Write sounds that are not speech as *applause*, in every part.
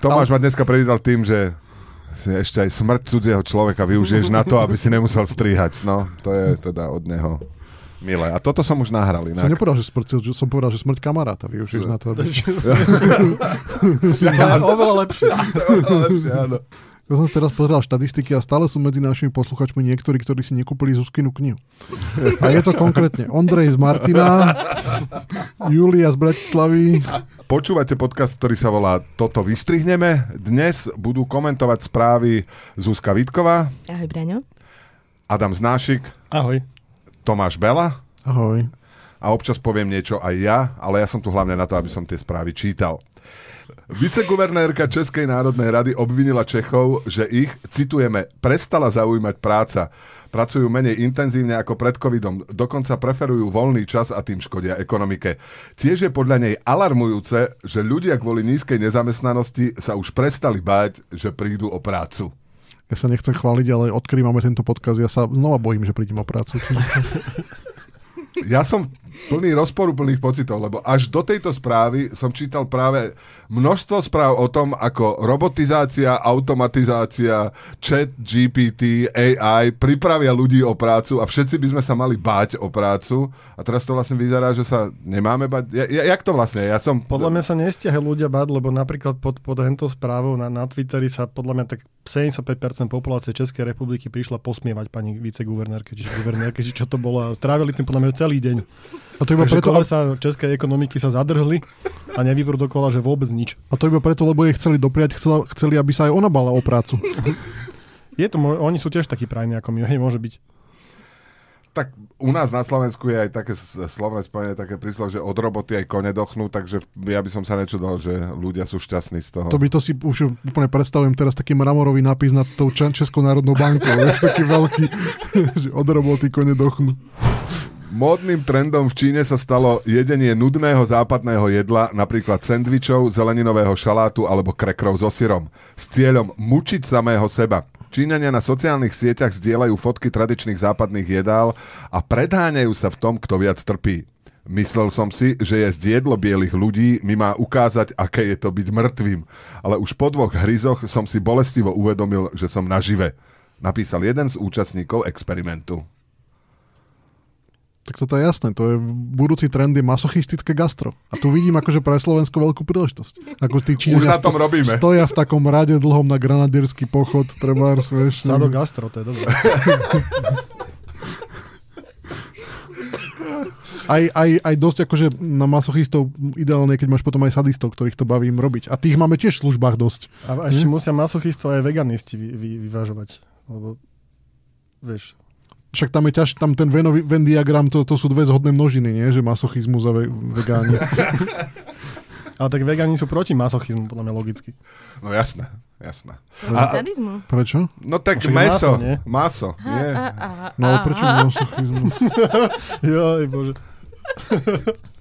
Tomáš ma dneska privítal tým, že si ešte aj smrť cudzieho človeka využiješ na to, aby si nemusel strihať. No, to je teda od neho milé. A toto som už nahral inak. Som nepovedal, že smrť, som povedal, že smrť kamaráta využiješ na to. Aby... *laughs* *laughs* *laughs* to je oveľa lepšie. to je oveľa lepšie, áno. Ja som si teraz pozeral štatistiky a stále sú medzi našimi posluchačmi niektorí, ktorí si nekúpili Zuzkinu knihu. A je to konkrétne Ondrej z Martina, Julia z Bratislavy. Počúvate podcast, ktorý sa volá Toto vystrihneme. Dnes budú komentovať správy Zuzka Vitková. Ahoj, Braňo. Adam Znášik. Ahoj. Tomáš Bela. Ahoj. A občas poviem niečo aj ja, ale ja som tu hlavne na to, aby som tie správy čítal. Viceguvernérka Českej národnej rady obvinila Čechov, že ich, citujeme, prestala zaujímať práca. Pracujú menej intenzívne ako pred covidom, dokonca preferujú voľný čas a tým škodia ekonomike. Tiež je podľa nej alarmujúce, že ľudia kvôli nízkej nezamestnanosti sa už prestali báť, že prídu o prácu. Ja sa nechcem chváliť, ale odkedy máme tento podkaz, ja sa znova bojím, že prídem o prácu. Ja som plný rozporuplných pocitov, lebo až do tejto správy som čítal práve množstvo správ o tom, ako robotizácia, automatizácia, chat, GPT, AI pripravia ľudí o prácu a všetci by sme sa mali báť o prácu. A teraz to vlastne vyzerá, že sa nemáme báť. Ja, ja, jak to vlastne? Ja som... Podľa mňa sa nestiahajú ľudia báť, lebo napríklad pod, pod hentou správou na, na Twitteri sa podľa mňa tak 75% populácie Českej republiky prišla posmievať pani viceguvernérke, čiže guvernérke, či čo to bolo. Strávili tým podľa mňa celý deň. A to iba Takže preto, kolesa českej ekonomiky sa zadrhli a nevyprodukovala, že vôbec nič. a to iba preto, lebo jej chceli dopriať, chcela, chceli, aby sa aj ona bala o prácu. Je to, oni sú tiež takí prajní ako my, hej, môže byť. Tak u nás na Slovensku je aj také slovné spojenie, také príslov, že od roboty aj kone dochnú, takže ja by som sa nečudol, že ľudia sú šťastní z toho. To by to si už úplne predstavujem teraz taký mramorový nápis nad tou Českou národnou bankou, *laughs* taký veľký, *laughs* že od roboty kone dochnú. Módnym trendom v Číne sa stalo jedenie nudného západného jedla, napríklad sendvičov, zeleninového šalátu alebo krekrov so syrom, s cieľom mučiť samého seba. Číňania na sociálnych sieťach zdieľajú fotky tradičných západných jedál a predháňajú sa v tom, kto viac trpí. Myslel som si, že jesť jedlo bielých ľudí mi má ukázať, aké je to byť mŕtvým, ale už po dvoch hryzoch som si bolestivo uvedomil, že som nažive. Napísal jeden z účastníkov experimentu. Tak toto je jasné, to je budúci trend je masochistické gastro. A tu vidím akože pre Slovensko veľkú príležitosť. Ako tí Už na tom robíme. stoja v takom rade dlhom na granadierský pochod, treba *laughs* vieš. Sado gastro, to je dobré. *laughs* Aj, aj, aj dosť akože na masochistov ideálne, keď máš potom aj sadistov, ktorých to baví im robiť. A tých máme tiež v službách dosť. A ešte musia masochistov aj veganisti vy, vy, vyvážovať. Lebo, vieš, Však tam je ťaž, tam ten Venn, Venn diagram, to, to sú dve zhodné množiny, nie? Že masochizmus a ve, vegáni. *laughs* ale tak vegani sú proti masochizmu, podľa mňa logicky. No jasné, jasné. A- sadizmu. Prečo? No tak Však meso, maso, nie? maso, nie? A, a, No ale prečo masochizmus? *laughs* Joj, bože. *laughs*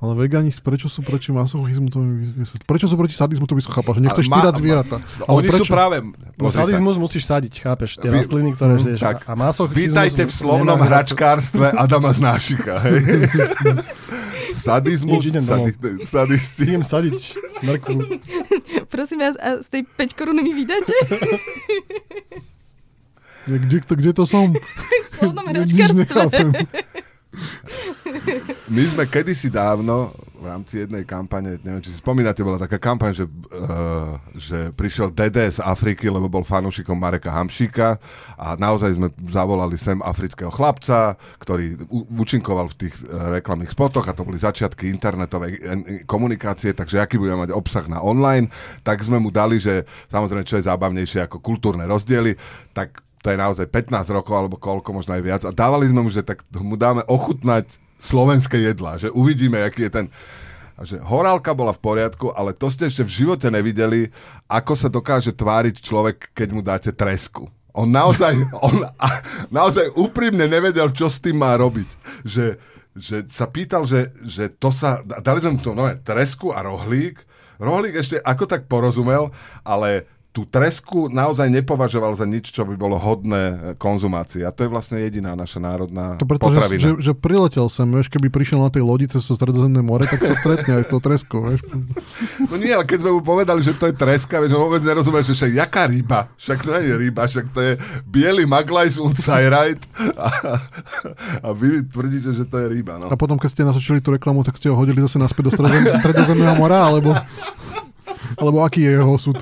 Ale vegáni, prečo sú proti masochizmu, to mi vysvetl. Prečo sú proti sadizmu, to by som chápal, že nechceš ma- zvieratá. No, Ale oni prečo? sú práve... No pozri sa. sadizmus musíš sadiť, chápeš? Tie Vy- rastliny, ktoré žiješ. tak. A masochizmus... Vítajte v slovnom nemá- hračkárstve Adama Znášika. Hej. *laughs* Sadizmus, sadi, sadisti. Idem sadiť mrkvu. *laughs* Prosím vás, a z tej 5 korun mi vydáte? *laughs* Kde, to, kde to som? v slovnom hračkárstve. My sme kedysi dávno v rámci jednej kampane, neviem, či si spomínate, bola taká kampaň, že, uh, že prišiel DD z Afriky, lebo bol fanúšikom Mareka Hamšíka a naozaj sme zavolali sem afrického chlapca, ktorý u- účinkoval v tých uh, reklamných spotoch a to boli začiatky internetovej komunikácie, takže aký budeme mať obsah na online, tak sme mu dali, že samozrejme, čo je zábavnejšie ako kultúrne rozdiely, tak to je naozaj 15 rokov alebo koľko, možno aj viac. A dávali sme mu, že tak mu dáme ochutnať slovenské jedlá, že uvidíme, aký je ten... A že horálka bola v poriadku, ale to ste ešte v živote nevideli, ako sa dokáže tváriť človek, keď mu dáte tresku. On naozaj, *laughs* on naozaj úprimne nevedel, čo s tým má robiť. Že, že sa pýtal, že, že to sa... Dali sme mu to nové tresku a rohlík. Rohlík ešte ako tak porozumel, ale tú tresku naozaj nepovažoval za nič, čo by bolo hodné konzumácie. A to je vlastne jediná naša národná To preto, že, potravina. že, že priletel sem, vieš, keby prišiel na tej lodi cez to stredozemné more, tak sa stretne aj s tou treskou, vieš. No nie, ale keď sme mu povedali, že to je treska, vieš, on vôbec nerozumie, že však jaká ryba? Však to nie je ryba, však to je biely Maglajs und Sajrajt a, a vy tvrdíte, že to je ryba. No. A potom, keď ste natočili tú reklamu, tak ste ho hodili zase naspäť do stredozem, stredozemného mora, alebo, alebo aký je jeho osud?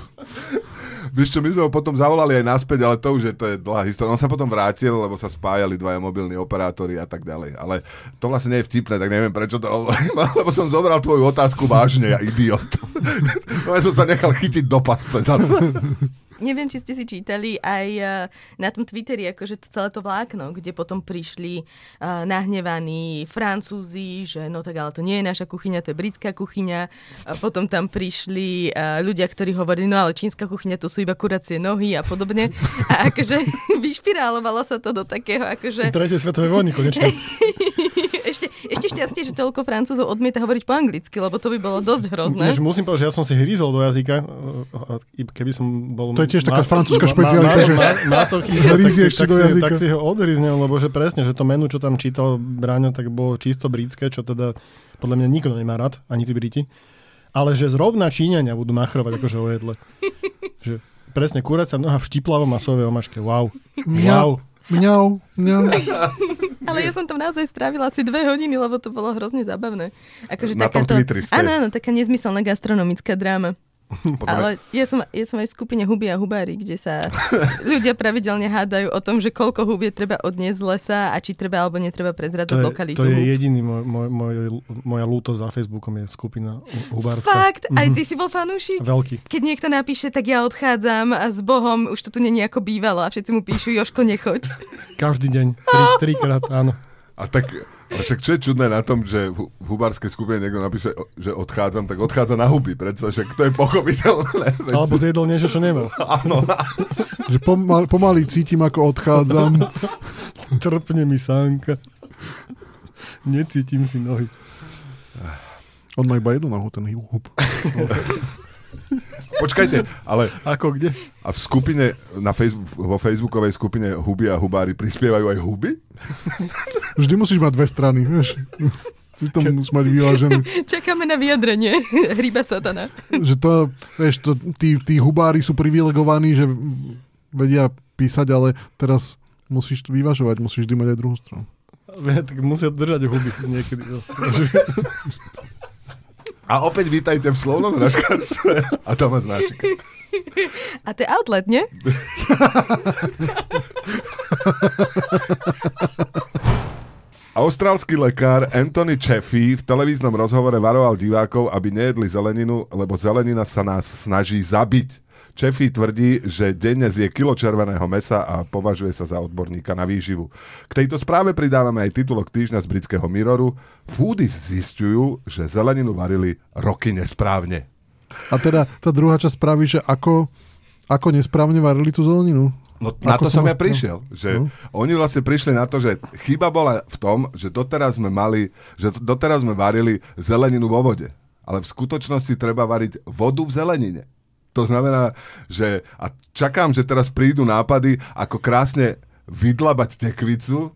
Vieš čo, my sme ho potom zavolali aj naspäť, ale to už je, to je dlhá história. On sa potom vrátil, lebo sa spájali dvaja mobilní operátori a tak ďalej. Ale to vlastne nie je vtipné, tak neviem prečo to hovorím, *laughs* lebo som zobral tvoju otázku vážne, ja idiot. No *laughs* ja som sa nechal chytiť do pasce zase. Neviem, či ste si čítali aj eh, na tom Twitteri, akože to celé to vlákno, kde potom prišli uh, nahnevaní Francúzi, že no tak ale to nie je naša kuchyňa, to je britská kuchyňa. A potom tam prišli uh, ľudia, ktorí hovorili, no ale čínska kuchyňa to sú iba kuracie nohy a podobne. A akože *laughs* vyšpirálovalo sa to do takého, akože Tretie svetové vojny konečne. *laughs* šťastie, že toľko Francúzov odmieta hovoriť po anglicky, lebo to by bolo dosť hrozné. Než musím povedať, že ja som si hryzol do jazyka, uh, keby som bol... To je tiež taká francúzska špecialita, že masochista, tak, si, hryzieš si tak, do si, jazyka. tak si ho odhryznem, lebo že presne, že to menu, čo tam čítal Bráňo, tak bolo čisto britské, čo teda podľa mňa nikto nemá rád, ani tí Briti. Ale že zrovna Číňania budú machrovať akože o jedle. *laughs* Že presne, kuracia noha v štiplavom a sojovej omaške. Wow. Mňau, Wow. mňau, mňau. Ale ja som tam naozaj strávila asi dve hodiny, lebo to bolo hrozne zábavné. Akože Na tom takáto- Twitteri ste. Áno, áno, taká nezmyselná gastronomická dráma. *laughs* Potom Ale ja som, ja som aj v skupine Huby a Hubári, kde sa *laughs* ľudia pravidelne hádajú o tom, že koľko hubiet treba odniesť z lesa a či treba alebo netreba prezradzať To je, lokalitu. to je jediný môj, môj, môj, moja lútosť za Facebookom je skupina hubárska. Fakt? Aj Mhm. ty si bol fanúšik? Veľký. Keď niekto napíše, tak ja odchádzam a s Bohom, už to tu není ako bývalo a všetci mu píšu, Joško, nechoď. Každý deň. Tri, *laughs* trikrát, áno. A tak, ale však čo je čudné na tom, že v, hubárskej skupine niekto napíše, že odchádzam, tak odchádza na huby, predsa, však to je pochopiteľné. *laughs* Alebo zjedol niečo, čo nemal. *laughs* Áno, *laughs* Že pomal, pomaly cítim, ako odchádzam. Trpne mi sánka. Necítim si nohy. On má iba jednu nohu, ten hub. Počkajte, ale Ako kde? a v skupine, na Facebook, vo facebookovej skupine Huby a Hubári prispievajú aj huby? Vždy musíš mať dve strany, vieš. Vždy to musíš mať vyvážené. Čakáme na vyjadrenie *laughs* hryba satana. Že to, vieš, to, tí, tí hubári sú privilegovaní, že vedia písať, ale teraz musíš vyvažovať, musíš vždy mať aj druhú stranu. Ve, Tak musia držať huby niekedy. zase. *laughs* A opäť vítajte v slovnom raškárstve Adama Znáčika. A to je outlet, nie? Austrálsky lekár Anthony Chaffee v televíznom rozhovore varoval divákov, aby nejedli zeleninu, lebo zelenina sa nás snaží zabiť. Chaffee tvrdí, že denne zje kilo červeného mesa a považuje sa za odborníka na výživu. K tejto správe pridávame aj titulok týždňa z britského Mirroru. Foodies zistujú, že zeleninu varili roky nesprávne. A teda tá druhá časť spraví, že ako, ako nesprávne varili tú zeleninu. No na Ako to som ja ho- prišiel, že No. oni vlastne prišli na to, že chyba bola v tom, že doteraz sme mali, že doteraz sme varili zeleninu vo vode, ale v skutočnosti treba variť vodu v zelenine. To znamená, že a čakám, že teraz prídu nápady, ako krásne vydlabať tekvicu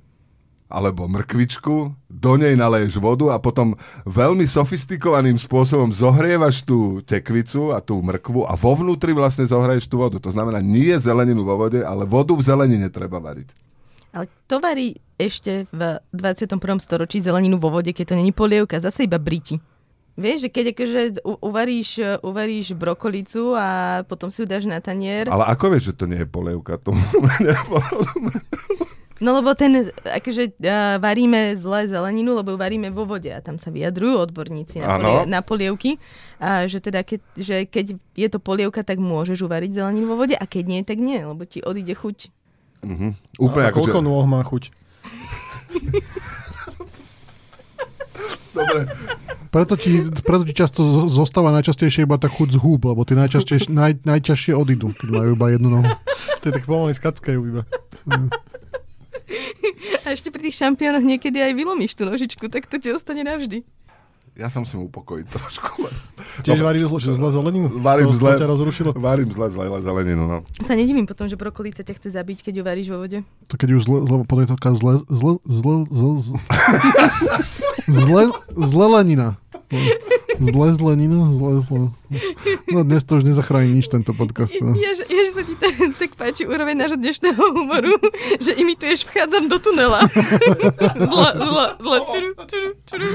alebo mrkvičku, do nej naleješ vodu a potom veľmi sofistikovaným spôsobom zohrievaš tú tekvicu a tú mrkvu a vo vnútri vlastne zohraješ tú vodu. To znamená, nie zeleninu vo vode, ale vodu v zelenine treba variť. Ale to varí ešte v 21. storočí zeleninu vo vode, keď to není polievka, zase iba Briti. Vieš, že keď akože uvaríš, uvaríš brokolicu a potom si ju dáš na tanier, Ale ako vieš, že to nie je polievka? To *laughs* No lebo ten, akože uh, varíme zle zeleninu, lebo ju varíme vo vode a tam sa vyjadrujú odborníci na, polie, na polievky, a že teda keď, že keď je to polievka, tak môžeš uvariť zeleninu vo vode a keď nie, tak nie, lebo ti odíde chuť. uh-huh. Úplne a ako, koľko že... nôh má chuť? Dobre. Preto ti, preto ti často zo- zostáva najčastejšie iba tá chuť z húb, lebo tie naj, najťažšie odídu, keď majú iba jednu nohu. To je tak pomaly skackajú iba. A ešte pri tých šampiónoch niekedy aj vylomíš tú nožičku, tak to ti ostane navždy. Ja sa musím upokojiť trošku. Tiež varíš zle, že zle zeleninu? Varím toho zle. ťa rozrušilo? Varím zle, zle, zle zeleninu, no. Sa nedivím potom, že brokolíca ťa chce zabiť, keď ju varíš vo vode. To keď už zle, zle, potom je to taká zle, zle, zle, zle, zle, *laughs* zle, zlelenina. Zle, zlenina, zle, zle. No dnes to už nezachráni nič, tento podcast. No. Ja, že sa ti tak, tak páči úroveň nášho dnešného humoru, že imituješ vchádzam do tunela. *laughs* zle, zle, zle. Čuru, čuru, čuru.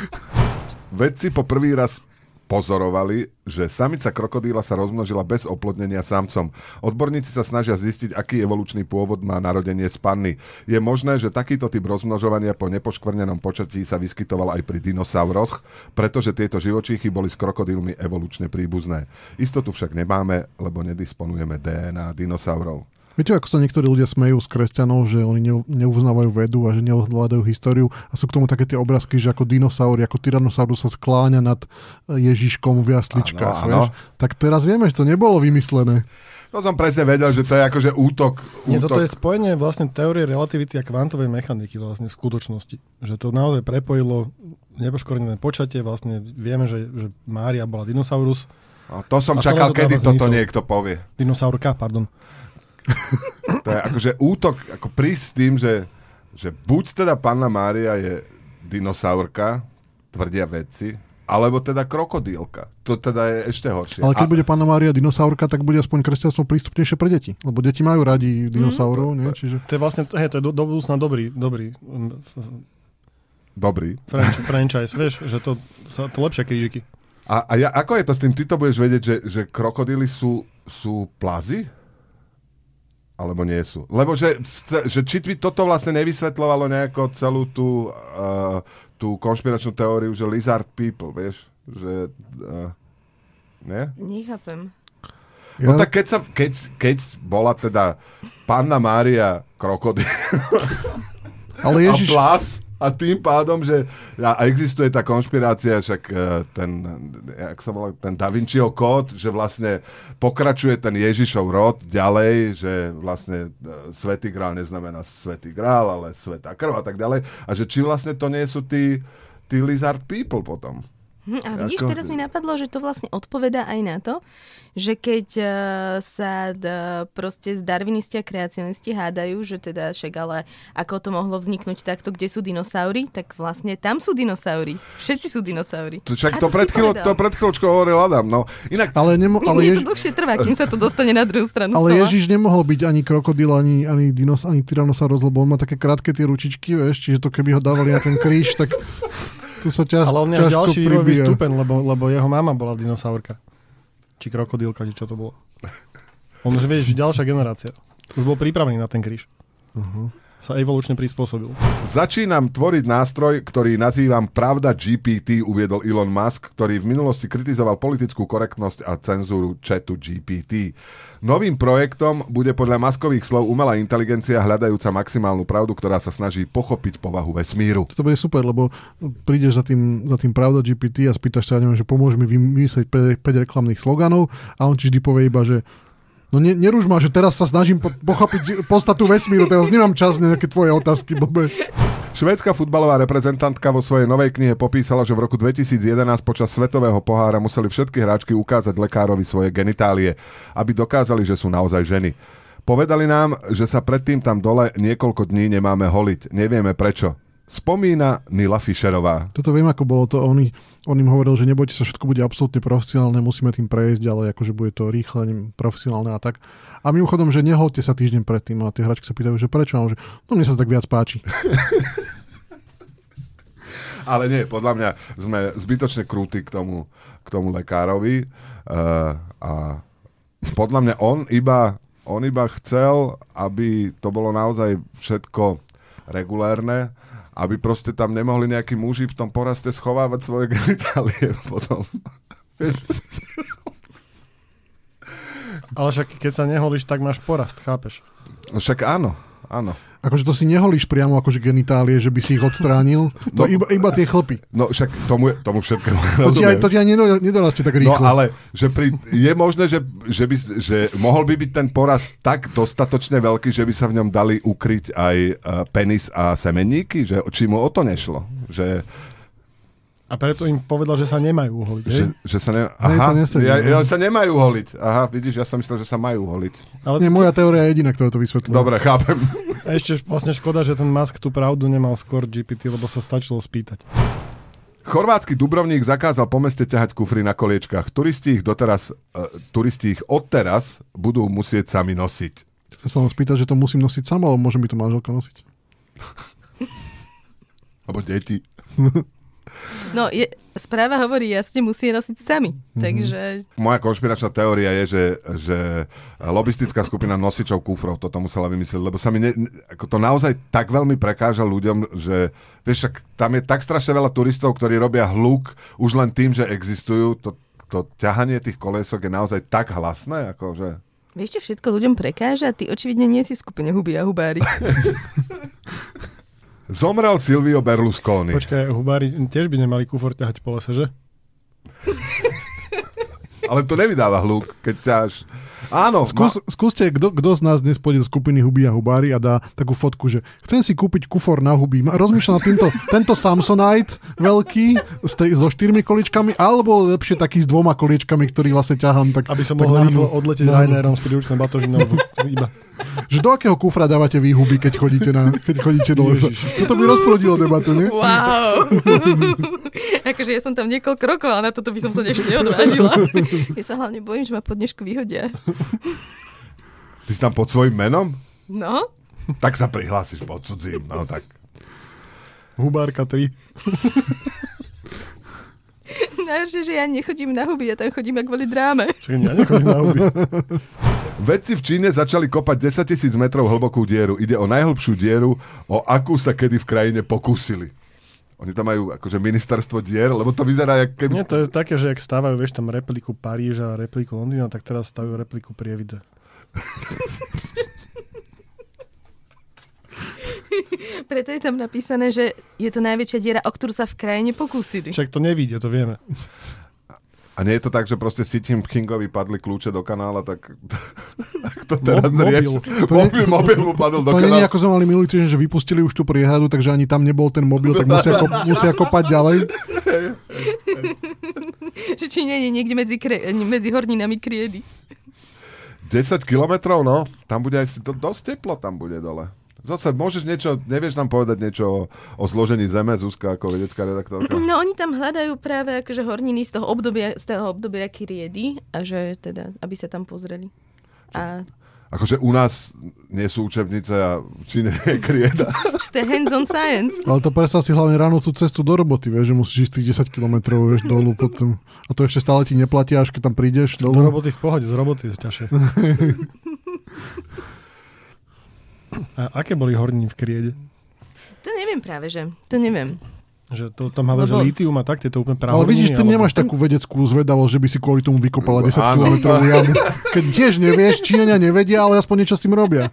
Vedci po prvý raz pozorovali, že samica krokodíla sa rozmnožila bez oplodnenia samcom. Odborníci sa snažia zistiť, aký evolučný pôvod má narodenie z panny. Je možné, že takýto typ rozmnožovania po nepoškvrnenom počatí sa vyskytoval aj pri dinosauroch, pretože tieto živočíchy boli s krokodílmi evolučne príbuzné. Istotu však nemáme, lebo nedisponujeme DNA dinosaurov. Viete, ako sa niektorí ľudia smejú z kresťanov, že oni neu- neuznávajú vedu a že neovládajú históriu a sú k tomu také tie obrázky, že ako dinosaur, ako Tyrannosaurus sa skláňa nad Ježiškom v jasličkách. Áno, áno. vieš? Tak teraz vieme, že to nebolo vymyslené. To som presne vedel, že to je akože útok. Nie, útok. toto je spojenie vlastne teórie relativity a kvantovej mechaniky vlastne v skutočnosti. Že to naozaj prepojilo nepoškorené počatie, vlastne vieme, že, že Mária bola dinosaurus, No, to som A čakal, to kedy toto zmysel. niekto povie. dinosaurka, pardon. *laughs* To je akože útok, ako prísť s tým, že, že buď teda panna Mária je dinosaurka, tvrdia vedci, alebo teda krokodílka. To teda je ešte horšie. Ale keď A- bude Pána Mária dinosaurka, tak bude aspoň kresťanstvo prístupnejšie pre deti. Lebo deti majú radi dinosaurov, nie? Čiže To je vlastne, hej, to je do, do budúcna dobrý, dobrý mm, Dobrý. franchise, *laughs* franchise, vieš, že to, sa, to lepšie krížiky. A, a ja, ako je to s tým? Ty to budeš vedieť, že, že krokodíly sú, sú plazy? Alebo nie sú? Lebo že, že či by toto vlastne nevysvetľovalo nejako celú tú, uh, tú konšpiračnú teóriu, že lizard people, vieš? Že... Uh, nie? Nechápem. No Ja- tak keď, sa, keď, keď bola teda Panna Mária krokodíl ale *laughs* a Ježiš, plas a tým pádom, že a existuje tá konšpirácia, však eh, ten, jak sa volá, ten Da Vinciho kód, že vlastne pokračuje ten Ježišov rod ďalej, že vlastne eh, Svetý grál neznamená Svetý grál, ale Svetá krv a tak ďalej. A že či vlastne to nie sú tí, tí lizard people potom. Hm, a vidíš, Ako- teraz mi napadlo, že to vlastne odpovedá aj na to, že keď uh, sa d, proste z darwinisti a kreacionisti hádajú, že teda však ale ako to mohlo vzniknúť takto, kde sú dinosaury, tak vlastne tam sú dinosaury. Všetci sú dinosaury. To, však to, si pred povedal. to pred chvíľočkou hovoril Adam. No, inak ale, nemo, Ale ale, Mne Jež, to dlhšie trvá, kým sa to dostane na druhú stranu ale stola. Ježiš nemohol byť ani krokodil, ani, ani dinos, ani Tyrannosaurus, lebo on má také krátke tie ručičky, vieš, čiže to keby ho dávali na ten kríž, tak to sa ťaž, Ale on je až ďalší vývojový stupeň, lebo, lebo jeho mama bola dinosaurka. Či krokodílka, či čo to bolo. On už vieš, ďalšia generácia. Už bol pripravený na ten kríž. Uh-huh. Sa evolučne prispôsobil. Začínam tvoriť nástroj, ktorý nazývam Pravda GPT, uviedol Elon Musk, ktorý v minulosti kritizoval politickú korektnosť a cenzúru chatu GPT. Novým projektom bude podľa Muskových slov umelá inteligencia hľadajúca maximálnu pravdu, ktorá sa snaží pochopiť povahu vesmíru. To bude super, lebo prídeš za tým, za tým pravda GPT a spýtaš sa, neviem, že pomôž mi vymyslieť 5, 5 reklamných sloganov a on ti vždy povie iba, že no ne, nerúž ma, že teraz sa snažím po, pochopiť podstatu vesmíru, teraz nemám čas na nejaké tvoje otázky, blbe. Švédska futbalová reprezentantka vo svojej novej knihe popísala, že v roku 2011 počas Svetového pohára museli všetky hráčky ukázať lekárovi svoje genitálie, aby dokázali, že sú naozaj ženy. Povedali nám, že sa predtým tam dole niekoľko dní nemáme holiť. Nevieme prečo. Spomína Nila Fischerová. Toto viem, ako bolo to. On, on im hovoril, že nebojte sa, všetko bude absolútne profesionálne, musíme tým prejsť, ale akože bude to rýchle, profesionálne a tak. A mimochodom, že neholte sa týždeň predtým a tie hračky sa pýtajú, že prečo? A že no mne sa tak viac páči. *laughs* Ale nie, podľa mňa sme zbytočne krúti k tomu, k tomu lekárovi. Uh, a podľa mňa on iba, on iba chcel, aby to bolo naozaj všetko regulérne, aby proste tam nemohli nejakí muži v tom poraste schovávať svoje *laughs* genitálie potom. Ale však keď sa neholíš, tak máš porast, chápeš? No však áno, áno. Akože to si neholíš priamo akože genitálie, že by si ich odstránil. *laughs* To No. iba, iba tie chlpy. No však tomu, je- tomu všetkému To ti, aj, to ti aj nedo- nedorastie tak No rýchlo. ale že pri, je možné, že, že, by, že mohol by byť ten poraz tak dostatočne veľký, že by sa v ňom dali ukryť aj uh, penis a semenníky? Že, či mu o to nešlo? Že, A preto im povedal, že sa nemajú uholiť. Že, že sa ne... To Aha, nesedí, ja, no. ja, sa nemajú holiť. Aha, vidíš, ja som myslel, že sa majú holiť. Ale Nie, moja teória je jediná, ktorá to vysvetľuje. Dobre, chápem. A ešte vlastne škoda, že ten Musk tú pravdu nemal skôr GPT, lebo sa stačilo spýtať. Chorvátsky Dubrovník zakázal po meste ťahať kufry na koliečkách. Turisti ich doteraz, uh, turisti ich odteraz budú musieť sami nosiť. Chcem sa len spýtať, že to musím nosiť sama, alebo môže mi to manželka nosiť. Alebo deti. *laughs* No, je, správa hovorí jasne, musí nosiť sami. Mhm. Takže Moja konšpiračná teória je, že, že lobistická skupina nosičov kufrov toto musela vymyslieť, lebo sa mi ne, ako to naozaj tak veľmi prekáža ľuďom, že vieš, však tam je tak strašne veľa turistov, ktorí robia hluk už len tým, že existujú. To, to ťahanie tých kolesok je naozaj tak hlasné, ako že... vieš, čo všetko ľuďom prekáža? Ty očividne nie si v skupine huby a hubári. *laughs* Zomrel Silvio Berlusconi. Počkaj, hubári tiež by nemali kufor ťahať po lese, že? *laughs* Ale to nevydáva hluk, keď ťaž... Áno, Skús, skúste, kto, kto z nás dnes pôjde do skupiny huby a hubári a dá takú fotku, že chcem si kúpiť kufor na huby. Ma- Rozmýšľam nad týmto, tento Samsonite veľký s tej, so štyrmi količkami, alebo lepšie taký s dvoma koliečkami, ktorý vlastne ťahám. Tak, Aby som tak mohol na- rýchlo odletieť na- Ryanairom s príručnou batožinou. *laughs* Iba. Že do akého kufra dávate vy huby, keď chodíte, na, keď chodíte do lesa? Toto by rozplodilo debatu, nie? Wow! *laughs* akože ja som tam niekoľko rokov, ale na toto by som sa ešte neodvážila. *laughs* ja sa hlavne bojím, že ma pod dnešku vyhodia. Ty si tam pod svojim menom? No? Tak sa prihlásiš pod cudzím. No tak. Hubárka 3. Najhoršie, že ja nechodím na huby, ja tam chodím jak kvôli dráme. Čiže ja nechodím na huby. *laughs* Vedci v Číne začali kopať 10 tisíc metrov hlbokú dieru. Ide o najhlbšiu dieru, o akú sa kedy v krajine pokúsili. Oni tam majú akože ministerstvo dier, lebo to vyzerá, jak keby... Nie, to je také, že ak stávajú, vieš, tam repliku Paríža a repliku Londýna, tak teraz stavujú repliku Prievidze. *laughs* Preto je tam napísané, že je to najväčšia diera, o ktorú sa v krajine pokúsili. Však to nevíde, to vieme. A nie je to tak, že proste si tým Kingovi padli kľúče do kanála, tak *laughs* tak to teraz Mo- mobil. rieš. Mobil, mobil mu padol do To nie je kanála. ako sme mali minulý týždeň, že vypustili už tú priehradu, takže ani tam nebol ten mobil, tak musia, kop, *laughs* musia kopať ďalej. že či nie je niekde medzi, kre, medzi horninami kriedy. 10 kilometrov, no. Tam bude aj si to, dosť teplo tam bude dole. Zase, môžeš niečo, nevieš nám povedať niečo o, o zložení Zeme, Zuzka, ako vedecká redaktorka? No oni tam hľadajú práve akože horniny z toho obdobia, z toho obdobia kriedy a že teda, aby sa tam pozreli. A Akože u nás nie sú učebnice a v Číne je krieda. *laughs* to je hands-on science. Ale to predstav si hlavne ráno tú cestu do roboty, vieš, že musíš ísť tých 10 km vieš, dolu potom. A to ešte stále ti neplatia, až keď tam prídeš Do dolu. roboty v pohode, z roboty je ťažšie. *laughs* A aké boli horniny v Kriede? To neviem práve, že. To neviem. Že to tam máme, že Lebo- lítium a tak, tieto úplne Ale pravoriny, vidíš, ty alebo- nemáš takú vedeckú zvedavosť, že by si kvôli tomu vykopala 10 Áno. km jamu. Keď tiež nevieš, Číňania nevedia, ale aspoň niečo s tým robia.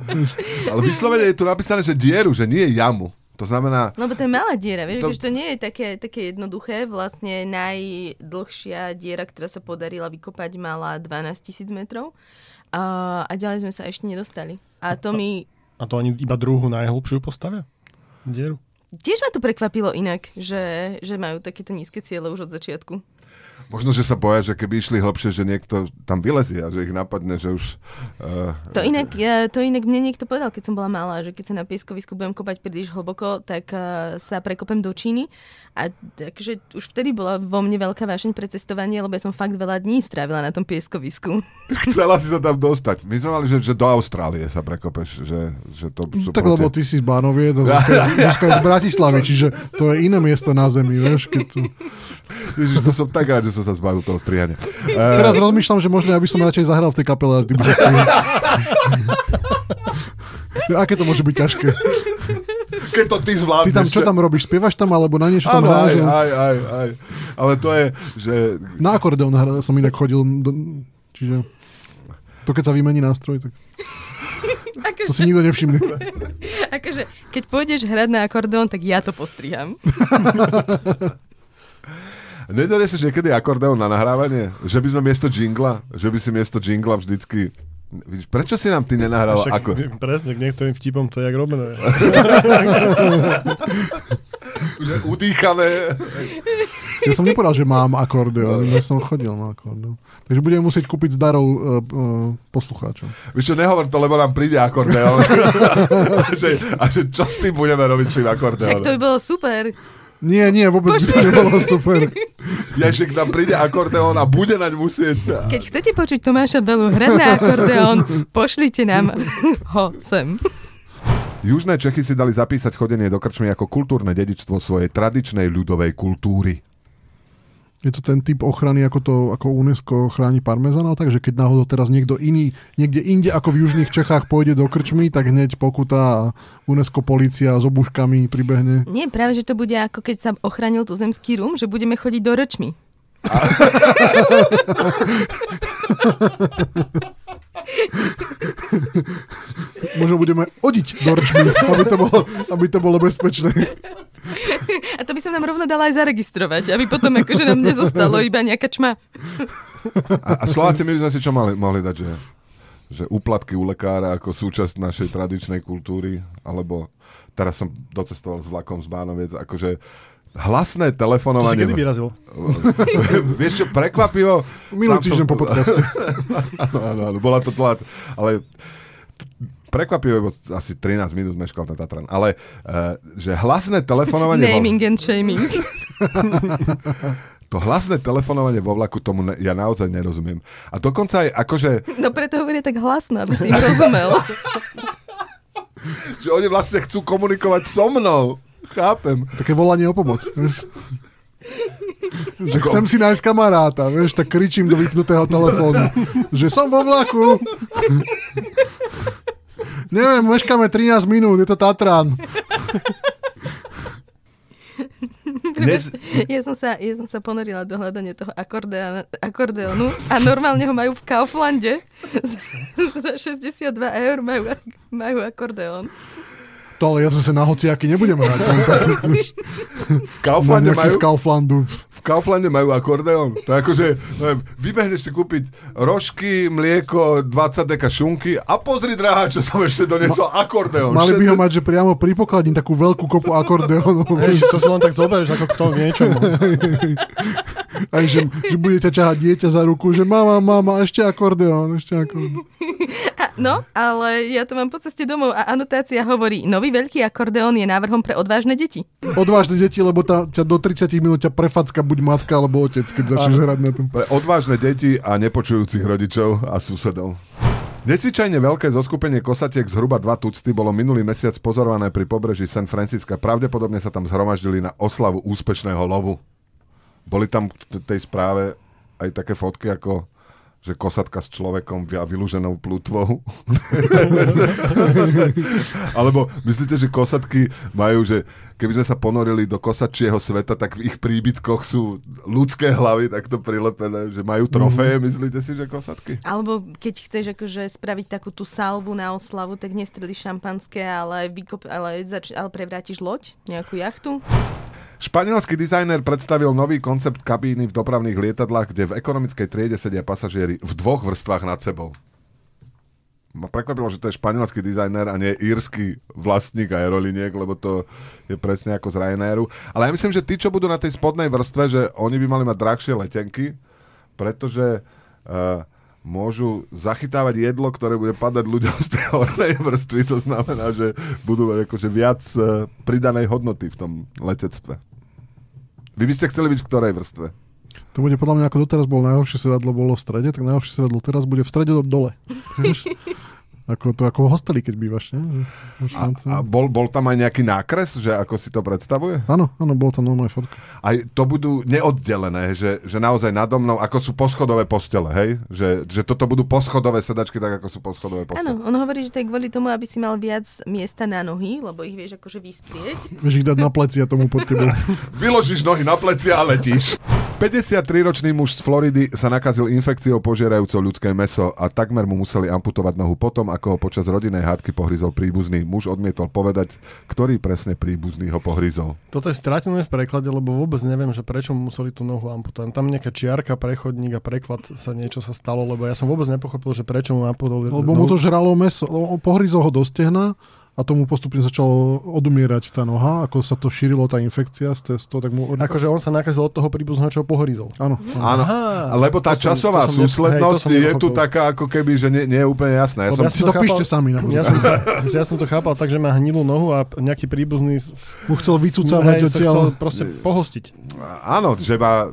Ale vyslovene je tu napísané, že dieru, že nie jamu. To znamená, Lebo to je malá diera, vieš, To- to... to nie je také, také jednoduché. Vlastne najdlhšia diera, ktorá sa podarila vykopať, mala 12 tisíc metrov. A, a ďalej sme sa ešte nedostali. A to mi... A to oni iba druhú najhlbšiu postavia? Dieru? Tiež ma to prekvapilo inak, že, že majú takéto nízke ciele už od začiatku. Možno, že sa boja, že keby išli hlbšie, že niekto tam vylezie a že ich napadne, že už... Uh, To inak, ja, to inak mne niekto povedal, keď som bola malá, že keď sa na pieskovisku budem kopať príliš hlboko, tak uh, sa prekopem do Číny. A takže už vtedy bola vo mne veľká vášeň pre cestovanie, lebo ja som fakt veľa dní strávila na tom pieskovisku. *laughs* chcela si sa tam dostať. My sme mali, že, že do Austrálie sa prekopeš, že, že to sú Tak lebo ty si z Bánoviec *laughs* a z Bratislavy, čiže to je iné miesto na zemi, vieš. Keď tu... Ježiš, to som tak rád, že som sa zbavil toho strihania. Uh, *laughs* Teraz rozmýšľam, že možno ja by som radšej zahral v tej kapele, ale ty by si strihal. *laughs* Aké to môže byť ťažké? keď to ty zvládneš. Ty tam, čo tam robíš? Spievaš tam alebo na niečo tam Áno, aj, hráš? aj, aj, aj. Ale to je, že... Na akordeón som inak chodil, do, čiže to keď sa vymení nástroj, tak to si nikto nevšimne. *laughs* Akože, keď pôjdeš hrať na akordeón, tak ja to postriham. Nedonesieš niekedy akordeón na nahrávanie? Že by sme miesto jingla, že by si miesto jingla vždycky... Prečo si nám ty nenahral Však, ako... Presne, k niektorým vtipom to *laughs* je jak robené. Udýchané. Ja som nepovedal, že mám akordeón, ja som chodil na akordeón. Takže budeme musieť kúpiť z darov uh, uh, poslucháčom. Víš čo, nehovor to, lebo nám príde akordeón. a, *laughs* *laughs* že, a že čo s tým budeme robiť s tým akordeónom? Však to by bolo super. Nie, nie, vôbec by to *laughs* nebolo super. Ja, že k nám príde akordeón a bude naň musieť... Keď chcete počuť Tomáša Belu hrať na akordeón, pošlite nám ho sem. Južné Čechy si dali zapísať chodenie do krčmy ako kultúrne dedičstvo svojej tradičnej ľudovej kultúry. Je to ten typ ochrany, ako to ako UNESCO chráni parmezanov, takže keď náhodou teraz niekto iný, niekde inde ako v južných Čechách pôjde do krčmy, tak hneď pokuta a UNESCO policia s obuškami pribehne. Nie, práve, že to bude ako keď sa ochránil tu zemský rum, že budeme chodiť do rčmy. Možno budeme odiť do rčmy, aby to bolo, aby to bolo bezpečné. A to by som nám rovno dala aj zaregistrovať, aby potom akože nám nezostalo iba nejaká čma. A, a Slováci my by sme si čo mali, mohli dať, že, že úplatky u lekára ako súčasť našej tradičnej kultúry, alebo teraz som docestoval s vlakom z Bánoviec, akože hlasné To si telefonovanie. kedy vyrazil? *laughs* Vieš čo, prekvapivo... Minulý týždeň som- po podcaste. *laughs* áno, áno, áno, bola to tlač, ale prekvapivo, lebo asi 13 minút meškal ten Tatran, ale uh, že hlasné telefonovanie... vo- Naming and shaming. *laughs* To hlasné telefonovanie vo vlaku, tomu ne, ja naozaj nerozumiem. A dokonca aj akože, No preto hovorí tak hlasno, aby si im rozumel. že oni vlastne chcú komunikovať so mnou. Chápem. Také volanie o pomoc. Že chcem si nájsť kamaráta, vieš, tak kričím do vypnutého telefónu, že som vo vlaku. Neviem, meškáme 13 minút, je to Tatran. Dnes, Ja som sa, ja som sa ponorila do hľadania toho akordeona, akordeonu a normálne ho majú v Kauflande. Za, za 62 eur majú, majú akordeón. To ale ja zase na hociaky nebudem hrať. *laughs* V Kauflande majú, z Kauflandu. v Kauflande majú akordeón. To je akože, neviem, vybehneš si kúpiť rožky, mlieko, 20 deka šunky a pozri, drahá, čo som ešte doniesol, akordeón. Mali by ho mať, že priamo pri pokladni takú veľkú kopu akordeónov. *laughs* Hej, to si len tak zoberieš ako k tomu k niečomu. *laughs* Aj že, že budete ťahať dieťa za ruku, že mama, mama, ešte akordeón, ešte akordeón. No, ale ja to mám po ceste domov a anotácia hovorí, nový veľký akordeón je návrhom pre odvážne deti. Odvážne deti, lebo tá, ťa do 30 minút ťa prefacka buď matka alebo otec, keď začneš hrať na tom. Pre odvážne deti a nepočujúcich rodičov a susedov. Nezvyčajne veľké zoskupenie kosatiek zhruba dva tucty bolo minulý mesiac pozorované pri pobreží San Francisca. Pravdepodobne sa tam zhromaždili na oslavu úspešného lovu. Boli tam v tej správe aj také fotky ako že kosatka s človekom a vylúženou plutvou. *laughs* Alebo myslíte, že kosatky majú, že keby sme sa ponorili do kosačieho sveta, tak v ich príbytkoch sú ľudské hlavy takto prilepené, že majú trofeje, myslíte si, že kosatky? Alebo keď chceš akože spraviť takú tú salvu na oslavu, tak nestrelíš šampanské, ale, vykop, ale, zač- ale prevrátiš loď, nejakú jachtu. Španielský dizajner predstavil nový koncept kabíny v dopravných lietadlách, kde v ekonomickej triede sedia pasažieri v dvoch vrstvách nad sebou. Ma prekvapilo, že to je španielský dizajner a nie írsky vlastník aeroliniek, lebo to je presne ako z Ryanairu. Ale ja myslím, že tí, čo budú na tej spodnej vrstve, že oni by mali mať drahšie letenky, pretože uh, môžu zachytávať jedlo, ktoré bude padať ľuďom z tej hornej vrstvy. To znamená, že budú mať akože viac uh, pridanej hodnoty v tom letectve. Vy by ste chceli byť v ktorej vrstve? To bude podľa mňa, ako doteraz bolo najhoršie sedadlo bolo v strede, tak najhoršie sedadlo teraz bude v strede do dole. *laughs* Ako to ako v hosteli, keď bývaš, máš A, a bol, bol tam aj nejaký nákres, že ako si to predstavuje? Áno, áno, bolo tam normálne fotka. Aj to budú neoddelené, že, že naozaj nado mnou, ako sú poschodové postele, hej? Že, že toto budú poschodové sedačky, tak ako sú poschodové postele. Áno, on hovorí, že to je kvôli tomu, aby si mal viac miesta na nohy, lebo ich vieš akože vystrieť. Vieš ich dať na pleci a tomu pod tebou. *laughs* Vyložíš nohy na plecia a letíš. 53-ročný muž z Floridy sa nakazil infekciou požierajúcou ľudské meso a takmer mu museli amputovať nohu potom, ako ho počas rodinnej hádky pohryzol príbuzný. Muž odmietol povedať, ktorý presne príbuzný ho pohryzol. Toto je stratené v preklade, lebo vôbec neviem, že prečo mu museli tú nohu amputovať. Tam nejaká čiarka, prechodník a preklad sa niečo sa stalo, lebo ja som vôbec nepochopil, že prečo mu amputovali Lebo mu to žralo meso, pohryzol ho do stehna a tomu postupne začalo odumierať tá noha, ako sa to šírilo, tá infekcia z toho, tak mu... Akože on sa nakazil od toho príbuzného, čo pohorizol. Áno. Áno, lebo tá To som- časová to som súslednosť hej, to som je tu taká ako keby, že nie, nie je úplne jasná. Ja Lebo som, Si to píšte sami. Na Ja som, *laughs* ja som to chápal tak, že má hnilú nohu a nejaký príbuzný mu chcel vycúcavať chcel odtiaľ. proste pohostiť. áno, že má uh,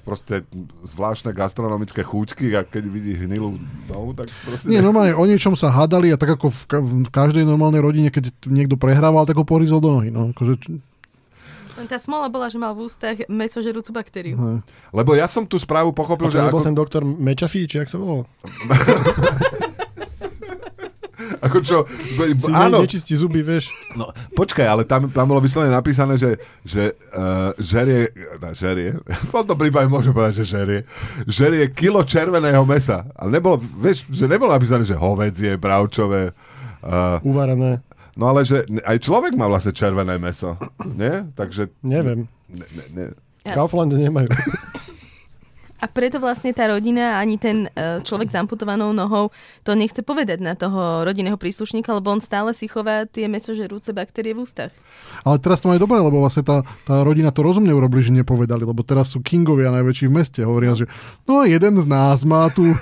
proste zvláštne gastronomické chúťky a keď vidí hnilú nohu, tak proste... Nie, normálne o niečom sa hádali a tak ako v, ka- v každej normálnej rodine, keď niekto prehrával, tak ho porizol do nohy. No, akože, Len tá smola bola, že mal v ústach mesožerúcu baktériu. hej. Lebo ja som tú správu pochopil, že ako, ten doktor Mečafí, či jak sa volal? *laughs* ako čo... Si áno, ne, nečistí zuby, vieš. No, počkaj, ale tam, tam bolo vyslovene napísané, že, že uh, žerie, no, žerie, *laughs* v tomto prípade môžem povedať, že žerie, žerie kilo červeného mesa. Ale nebolo, vieš, že nebolo napísané, že hovedzie, bravčové. Uh, Uvarené. No ale že aj človek má vlastne červené meso, nie? Takže... Neviem. Ne, ne, ne. V Kauflande nemajú. *laughs* A preto vlastne tá rodina, ani ten e, človek s amputovanou nohou to nechce povedať na toho rodinného príslušníka, lebo on stále si chová tie mesožerúce baktérie v ústach. Ale teraz to majú dobre, lebo vlastne tá, tá rodina to rozumne urobili, že nepovedali, lebo teraz sú kingovia najväčší v meste. Hovoria, že no jeden z nás má tu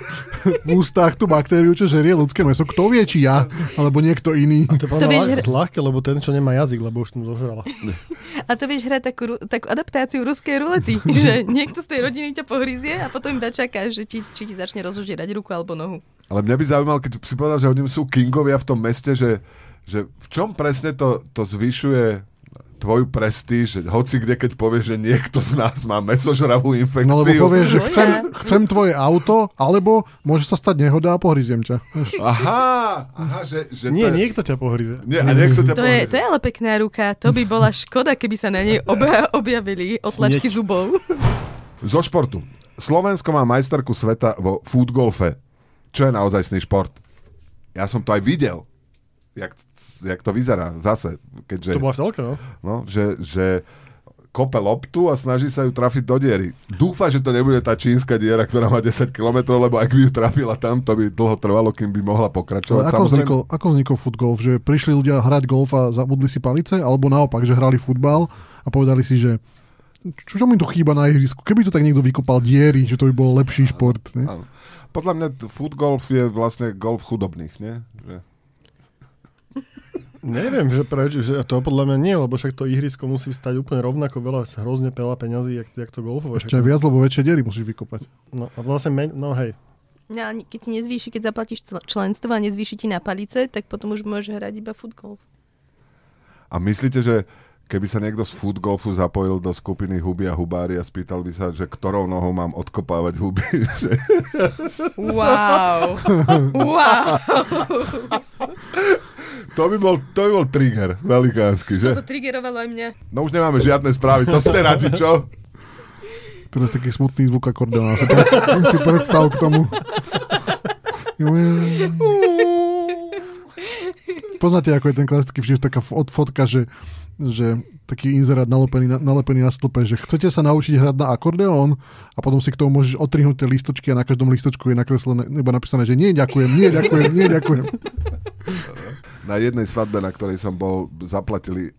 v ústach tú baktériu, čo žerie ľudské meso. Kto vie, či ja, alebo niekto iný. To je To vieš, hra- ľahké, lebo ten, čo nemá jazyk, lebo už tam zožrala. A to vieš hrať takú, takú adaptáciu ruskej rulety, *laughs* že niekto z tej rodiny ťa pohryzie a potom iba čakáš, že či, či ti začne rozožierať ruku alebo nohu. Ale mňa by zaujímalo, keď si povedal, že oni sú kingovia v tom meste, že, že v čom presne to, to zvyšuje tvoju prestíž, že hoci kde, keď povieš, že niekto z nás má mesožravú infekciu. No lebo povieš, že Moja. chcem, chcem tvoje auto, alebo môže sa stať nehoda a pohryziem ťa. Aha, aha, že, že Nie, to je... niekto ťa pohryze. Nie, a niekto ťa To je, povie, to je ale pekná ruka. To by bola škoda, keby sa na nej oba, objavili otlačky zubov. Zo športu. Slovensko má majsterku sveta vo footgolfe. Čo je naozajstný šport? Ja som to aj videl, jak, jak to vyzerá zase. Keďže, To bola v telke, no? no, že, že kope loptu a snaží sa ju trafiť do diery. Dúfa, že to nebude tá čínska diera, ktorá má 10 km, lebo ak by ju trafila tam, to by dlho trvalo, kým by mohla pokračovať. Ale ako vznikol, ako vznikol futgolf? Že prišli ľudia hrať golf a zabudli si palice? Alebo naopak, že hrali futbal a povedali si, že čo, čo mi tu chýba na ihrisku? Keby tu tak niekto vykopal diery, že to by bol lepší šport. Ne? Áno. Podľa mňa t- footgolf je vlastne golf chudobných, nie? Že... *laughs* Neviem, že preč, že to podľa mňa nie, lebo však to ihrisko musí stať úplne rovnako veľa, hrozne veľa peňazí, jak, jak to golfové. Ešte aj viac, lebo väčšie diery musíš vykopať. No a vlastne, men, no hej, No, keď ti nezvýši, keď zaplatíš členstvo a nezvýši ti na palice, tak potom už môžeš hrať iba futgolf. A myslíte, že keby sa niekto z footgolfu zapojil do skupiny Huby a Hubári a spýtal by sa, že ktorou nohou mám odkopávať huby, že Wow. wow. to by bol, to by bol trigger velikánsky, že? To triggerovalo aj mňa. No už nemáme žiadne správy, to ste radi, čo? Teraz taký smutný zvuk akordeona. Si, pred, si predstav k tomu. Poznáte, ako je ten klasický vždy taká fot- fotka, že, že taký inzerát nalepený na, nalepený na stĺpe, že chcete sa naučiť hrať na akordeón a potom si k tomu môžeš otrihnúť tie listočky a na každom listočku je nakreslené, nebo napísané, že nie ďakujem, nie ďakujem, nie ďakujem. Na jednej svadbe, na ktorej som bol, zaplatili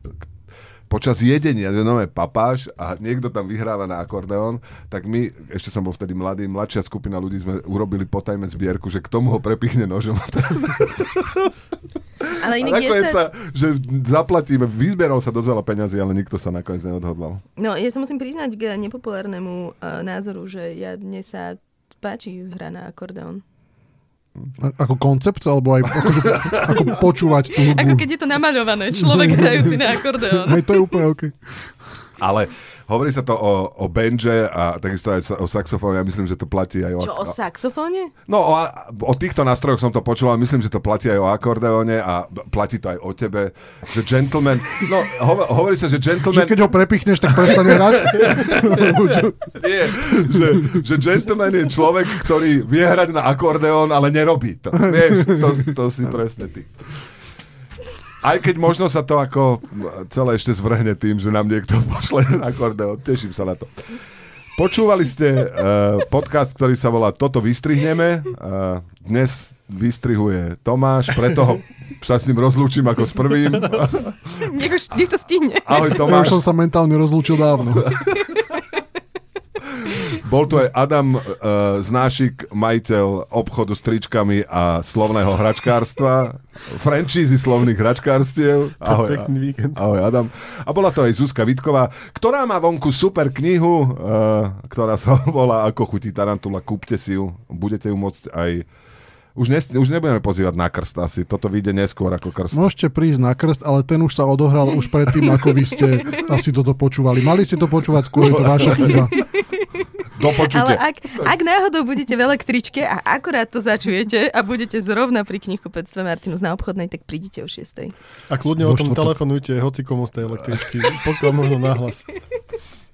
počas jedenia, že nové papáš a niekto tam vyhráva na akordeón, tak my, ešte som bol vtedy mladý, mladšia skupina ľudí sme urobili potajme zbierku, že k tomu ho prepichne nožom. *laughs* Ale inak nakoniec sa... sa, že zaplatíme, vyzbieral sa dosť veľa peňazí, ale nikto sa nakoniec neodhodlal. No, ja sa musím priznať k nepopulárnemu uh, názoru, že ja, mne sa páči hra na akordeón. A- Ako koncept, alebo aj ako, ako počúvať tú Ako hudbu. keď je to namaľované, človek *laughs* hrajúci na akordeón. Hej, to je úplne OK. Ale hovorí sa to o, o benže a takisto aj o saxofóne. Ja myslím, že to platí aj o... Čo, o saxofóne? No, o, o týchto nástrojoch som to počul, ale myslím, že to platí aj o akordeóne a platí to aj o tebe. Že gentleman... No, hovo, hovorí sa, že Že gentleman... keď ho prepichneš, tak prestane hrať. *laughs* Nie, že, že gentleman je človek, ktorý vie hrať na akordeón, ale nerobí to. Vieš, to, to si presne ty. Aj keď možno sa to ako celé ešte zvrhne tým, že nám niekto *laughs* pošle na akordeón. Teším sa na to. Počúvali ste uh, podcast, ktorý sa volá Toto vystrihneme. Uh, dnes vystrihuje Tomáš, preto ho sa s ním rozlúčim ako s prvým. Nech, už, nech to stihne. Ahoj Ja už Tomáš. som sa mentálne rozlúčil dávno. *laughs* Bol tu aj Adam uh, Znášik, majiteľ obchodu s tričkami a slovného hračkárstva, franchízy slovných hračkárstiev. *laughs* Ahoj, Pekný víkend. ahoj Adam. A bola to aj Zuzka Vitková, ktorá má vonku super knihu, uh, ktorá sa *laughs* volá Ako chutí tarantula. Kúpte si ju, budete ju môcť aj... Už, nes, už nebudeme pozývať na krst asi, toto vyjde neskôr ako krst. Môžete prísť na krst, ale ten už sa odohral už predtým, ako vy ste *laughs* asi toto počúvali. Mali ste to počúvať skôr, je to vaša chyba. Do počutia. Ale ak, ak náhodou budete v električke a akurát to začujete a budete zrovna pri knihkupectve Martinus na obchodnej, tak prídite o 6. A kľudne o tom štvrtok. telefonujte hoci komu z tej električky, pokiaľ možno nahlas.